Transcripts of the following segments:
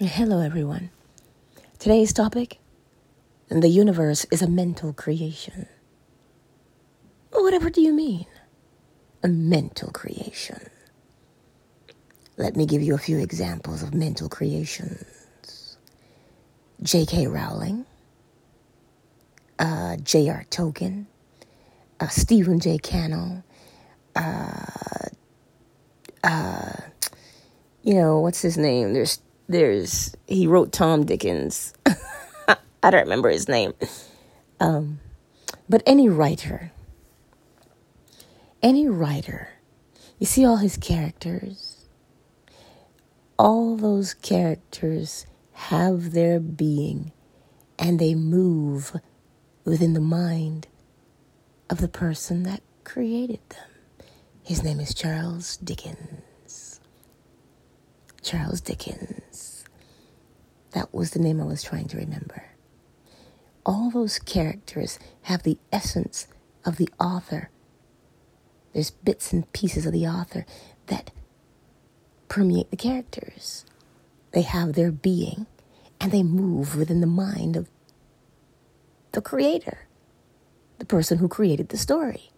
Hello, everyone. Today's topic the universe is a mental creation. Whatever do you mean? A mental creation. Let me give you a few examples of mental creations J.K. Rowling, uh, J.R. Tolkien, uh, Stephen J. Cannell, uh, uh, you know, what's his name? There's, there's, he wrote Tom Dickens. I don't remember his name. Um, but any writer, any writer, you see all his characters, all those characters have their being and they move within the mind of the person that created them. His name is Charles Dickens. Charles Dickens. That was the name I was trying to remember. All those characters have the essence of the author. There's bits and pieces of the author that permeate the characters. They have their being and they move within the mind of the creator, the person who created the story.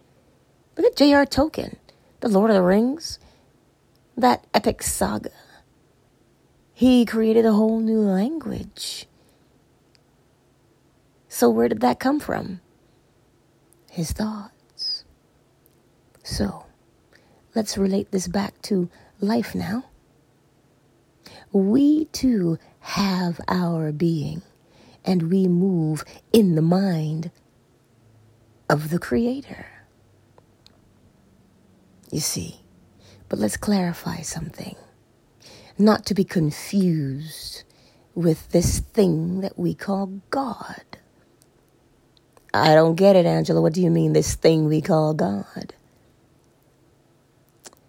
Look at J.R. Tolkien, The Lord of the Rings, that epic saga. He created a whole new language. So, where did that come from? His thoughts. So, let's relate this back to life now. We too have our being, and we move in the mind of the Creator. You see, but let's clarify something. Not to be confused with this thing that we call God. I don't get it, Angela. What do you mean, this thing we call God?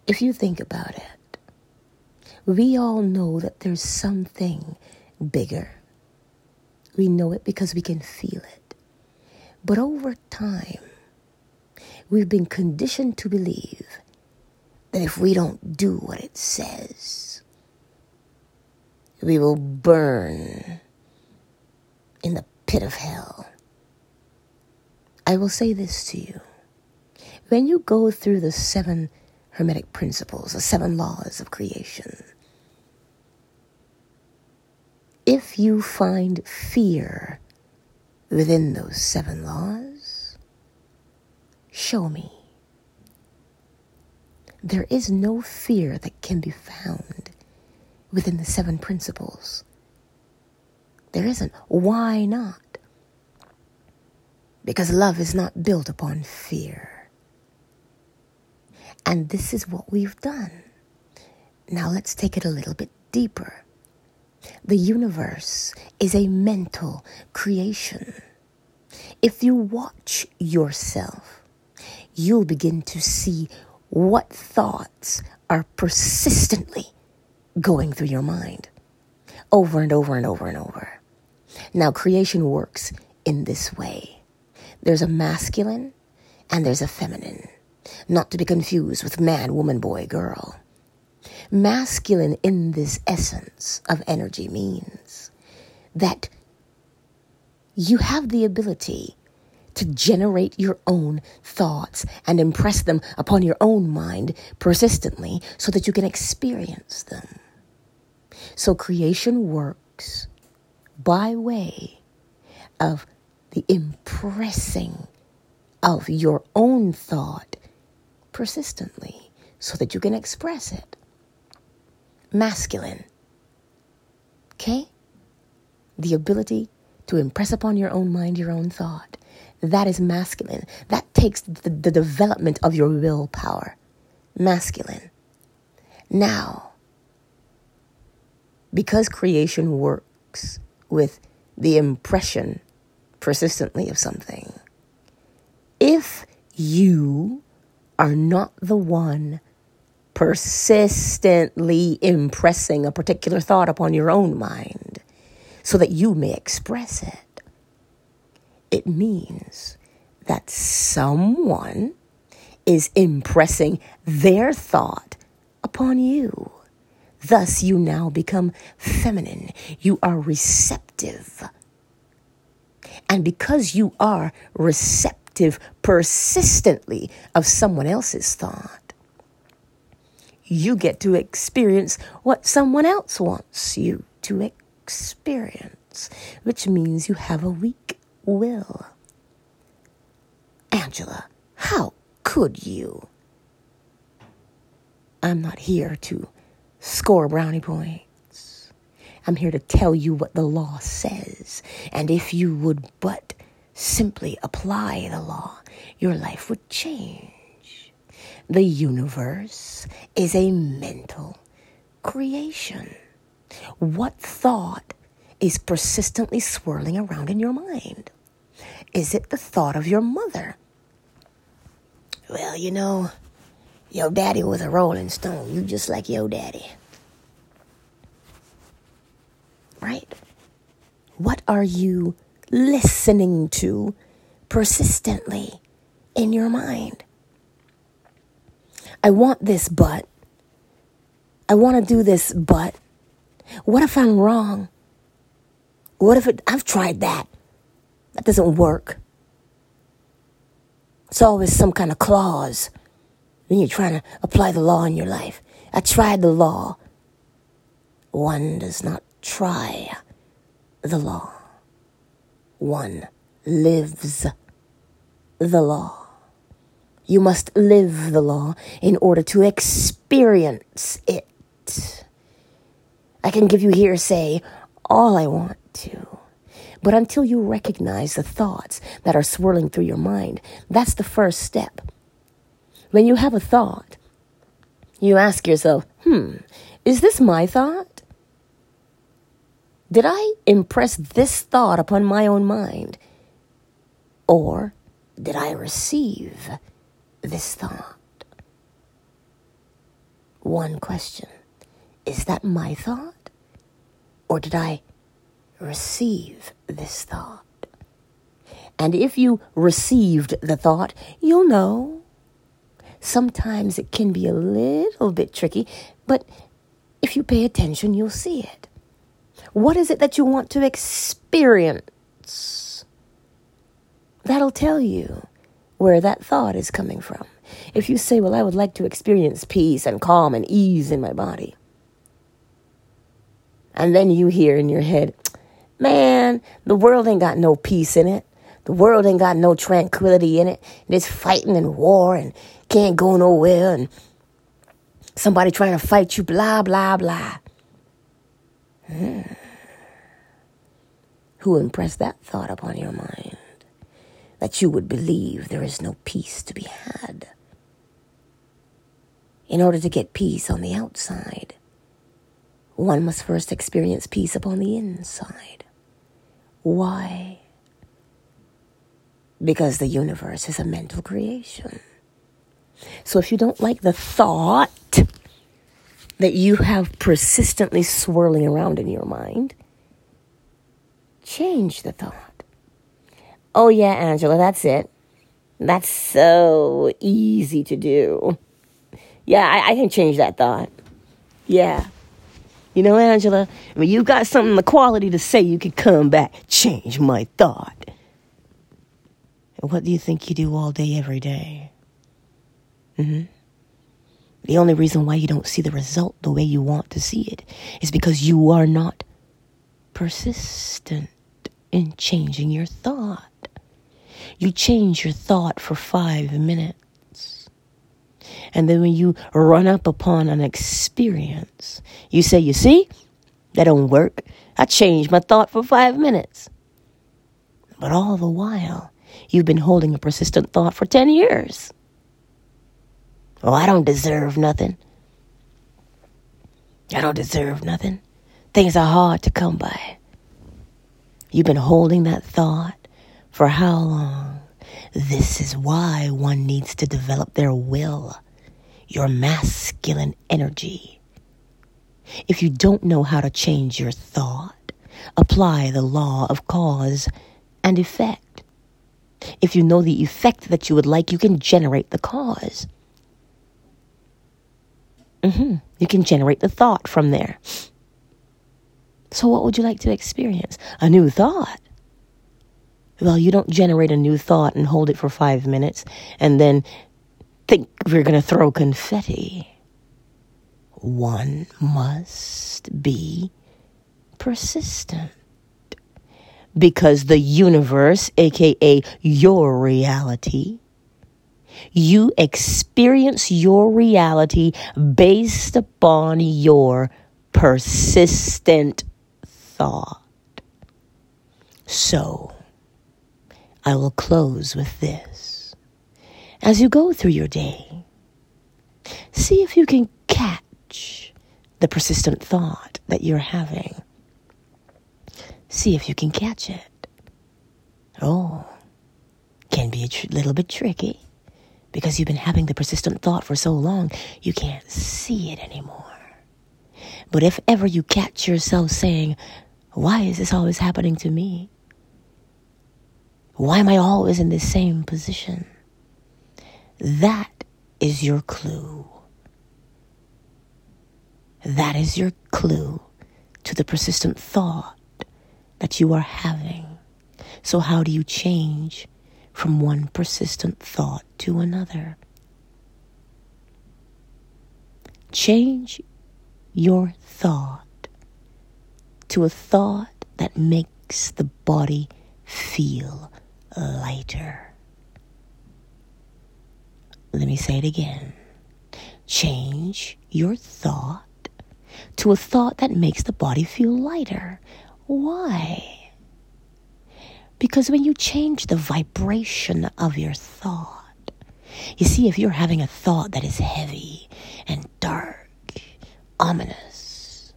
If you think about it, we all know that there's something bigger. We know it because we can feel it. But over time, we've been conditioned to believe that if we don't do what it says, we will burn in the pit of hell. I will say this to you. When you go through the seven Hermetic principles, the seven laws of creation, if you find fear within those seven laws, show me. There is no fear that can be found within the seven principles. There isn't. Why not? Because love is not built upon fear. And this is what we've done. Now let's take it a little bit deeper. The universe is a mental creation. If you watch yourself, you'll begin to see what thoughts are persistently going through your mind over and over and over and over. Now, creation works in this way there's a masculine and there's a feminine, not to be confused with man, woman, boy, girl. Masculine in this essence of energy means that you have the ability to generate your own thoughts and impress them upon your own mind persistently so that you can experience them. So creation works by way of the impressing of your own thought persistently so that you can express it. Masculine. Okay? The ability to impress upon your own mind your own thought. That is masculine. That takes the, the development of your willpower. Masculine. Now, because creation works with the impression persistently of something, if you are not the one persistently impressing a particular thought upon your own mind so that you may express it, it means that someone is impressing their thought upon you. Thus, you now become feminine. You are receptive. And because you are receptive persistently of someone else's thought, you get to experience what someone else wants you to experience, which means you have a weak will. Angela, how could you? I'm not here to score brownie points. I'm here to tell you what the law says. And if you would but simply apply the law, your life would change. The universe is a mental creation. What thought is persistently swirling around in your mind? Is it the thought of your mother? Well, you know, your daddy was a rolling stone. You just like your daddy. Right? What are you listening to persistently in your mind? I want this, but. I want to do this, but. What if I'm wrong? What if it, I've tried that? That doesn't work. It's always some kind of clause when you're trying to apply the law in your life. I tried the law. One does not try the law. One lives the law. You must live the law in order to experience it. I can give you hearsay all I want to. But until you recognize the thoughts that are swirling through your mind, that's the first step. When you have a thought, you ask yourself, hmm, is this my thought? Did I impress this thought upon my own mind? Or did I receive this thought? One question Is that my thought? Or did I receive this thought? And if you received the thought, you'll know Sometimes it can be a little bit tricky, but if you pay attention, you'll see it. What is it that you want to experience? That'll tell you where that thought is coming from. If you say, Well, I would like to experience peace and calm and ease in my body, and then you hear in your head, Man, the world ain't got no peace in it. The world ain't got no tranquility in it. There's fighting and war and can't go nowhere and somebody trying to fight you, blah, blah, blah. Hmm. Who impressed that thought upon your mind? That you would believe there is no peace to be had. In order to get peace on the outside, one must first experience peace upon the inside. Why? Because the universe is a mental creation. So if you don't like the thought that you have persistently swirling around in your mind, change the thought. Oh, yeah, Angela, that's it. That's so easy to do. Yeah, I, I can change that thought. Yeah. You know, Angela, when you've got something the quality to say, you can come back, change my thought. And what do you think you do all day, every day? Mm-hmm. The only reason why you don't see the result the way you want to see it is because you are not persistent in changing your thought. You change your thought for five minutes. And then when you run up upon an experience, you say, You see, that don't work. I changed my thought for five minutes. But all the while, you've been holding a persistent thought for 10 years. Oh, I don't deserve nothing. I don't deserve nothing. Things are hard to come by. You've been holding that thought for how long? This is why one needs to develop their will, your masculine energy. If you don't know how to change your thought, apply the law of cause and effect. If you know the effect that you would like, you can generate the cause. Mm-hmm. You can generate the thought from there. So, what would you like to experience? A new thought. Well, you don't generate a new thought and hold it for five minutes and then think we're going to throw confetti. One must be persistent. Because the universe, aka your reality, you experience your reality based upon your persistent thought. So, I will close with this. As you go through your day, see if you can catch the persistent thought that you're having. See if you can catch it. Oh, can be a tr- little bit tricky because you've been having the persistent thought for so long, you can't see it anymore. But if ever you catch yourself saying, Why is this always happening to me? Why am I always in this same position? That is your clue. That is your clue to the persistent thought that you are having. So, how do you change from one persistent thought to another? Change your thought to a thought that makes the body feel lighter. Let me say it again. Change your thought to a thought that makes the body feel lighter. Why? Because when you change the vibration of your thought, you see, if you're having a thought that is heavy and dark, ominous,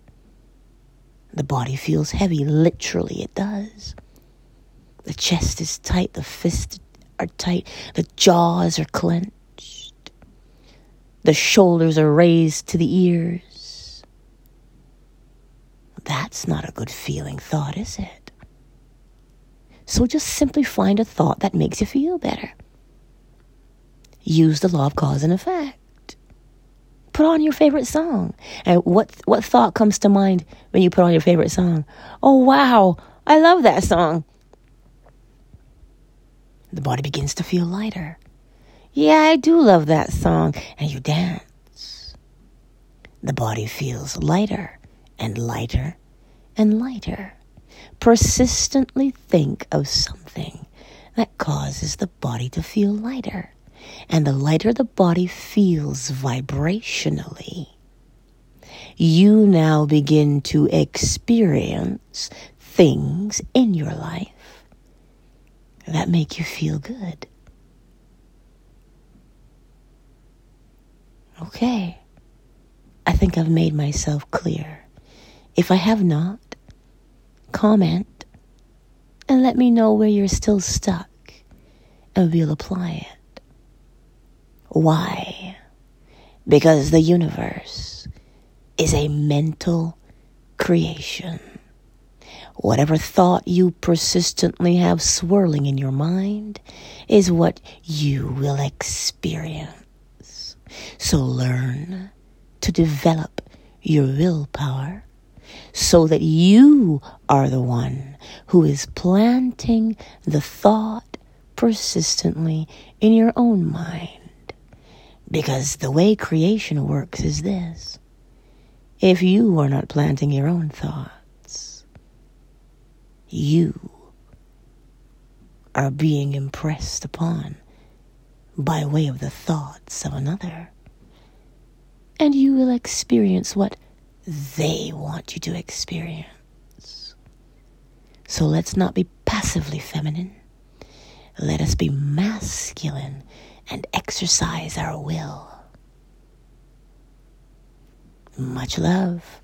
the body feels heavy. Literally, it does. The chest is tight, the fists are tight, the jaws are clenched, the shoulders are raised to the ears. That's not a good feeling thought, is it? So just simply find a thought that makes you feel better. Use the law of cause and effect. Put on your favorite song. And what what thought comes to mind when you put on your favorite song? Oh wow, I love that song. The body begins to feel lighter. Yeah, I do love that song. And you dance. The body feels lighter and lighter and lighter. Persistently think of something that causes the body to feel lighter. And the lighter the body feels vibrationally, you now begin to experience things in your life that make you feel good. Okay. I think I've made myself clear. If I have not, comment and let me know where you're still stuck and we'll apply it. Why? Because the universe is a mental creation. Whatever thought you persistently have swirling in your mind is what you will experience. So learn to develop your willpower so that you are the one who is planting the thought persistently in your own mind. Because the way creation works is this if you are not planting your own thoughts, you are being impressed upon by way of the thoughts of another. And you will experience what they want you to experience. So let's not be passively feminine. Let us be masculine and exercise our will. Much love.